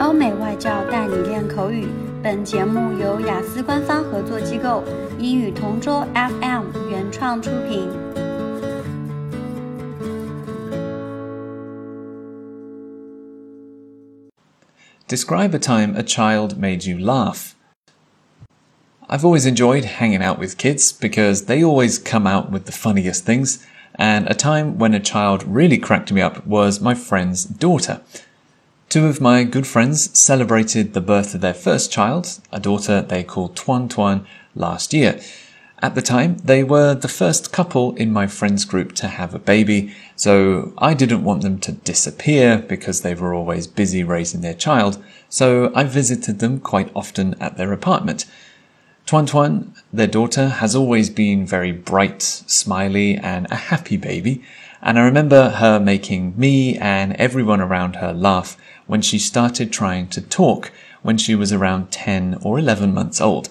欧美外教带你练口语。本节目由雅思官方合作机构英语同桌 FM 原创出品。Describe a time a child made you laugh. I've always enjoyed hanging out with kids because they always come out with the funniest things, and a time when a child really cracked me up was my friend's daughter. Two of my good friends celebrated the birth of their first child, a daughter they called Tuan Tuan, last year. At the time, they were the first couple in my friends group to have a baby, so I didn't want them to disappear because they were always busy raising their child, so I visited them quite often at their apartment. Tuan Tuan, their daughter, has always been very bright, smiley, and a happy baby, and I remember her making me and everyone around her laugh when she started trying to talk when she was around 10 or 11 months old.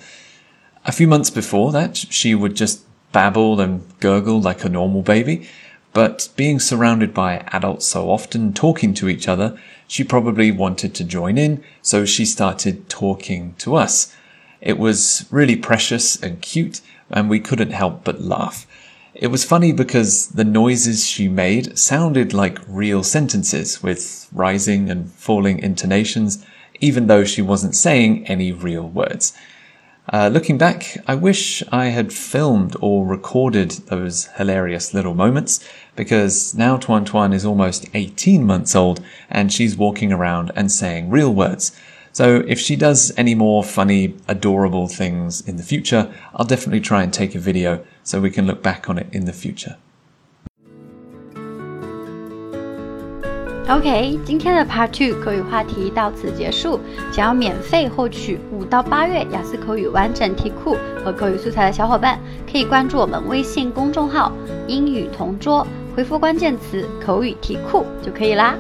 A few months before that, she would just babble and gurgle like a normal baby, but being surrounded by adults so often talking to each other, she probably wanted to join in, so she started talking to us. It was really precious and cute, and we couldn't help but laugh. It was funny because the noises she made sounded like real sentences with rising and falling intonations, even though she wasn't saying any real words. Uh, looking back, I wish I had filmed or recorded those hilarious little moments because now Tuan Tuan is almost 18 months old and she's walking around and saying real words. So if she does any more funny, adorable things in the future, I'll definitely try and take a video so we can look back on it in the future. OK，今天的 Part Two 口语话题到此结束。想要免费获取五到八月雅思口语完整题库和口语素材的小伙伴，可以关注我们微信公众号“英语同桌”，回复关键词“口语题库”就可以啦。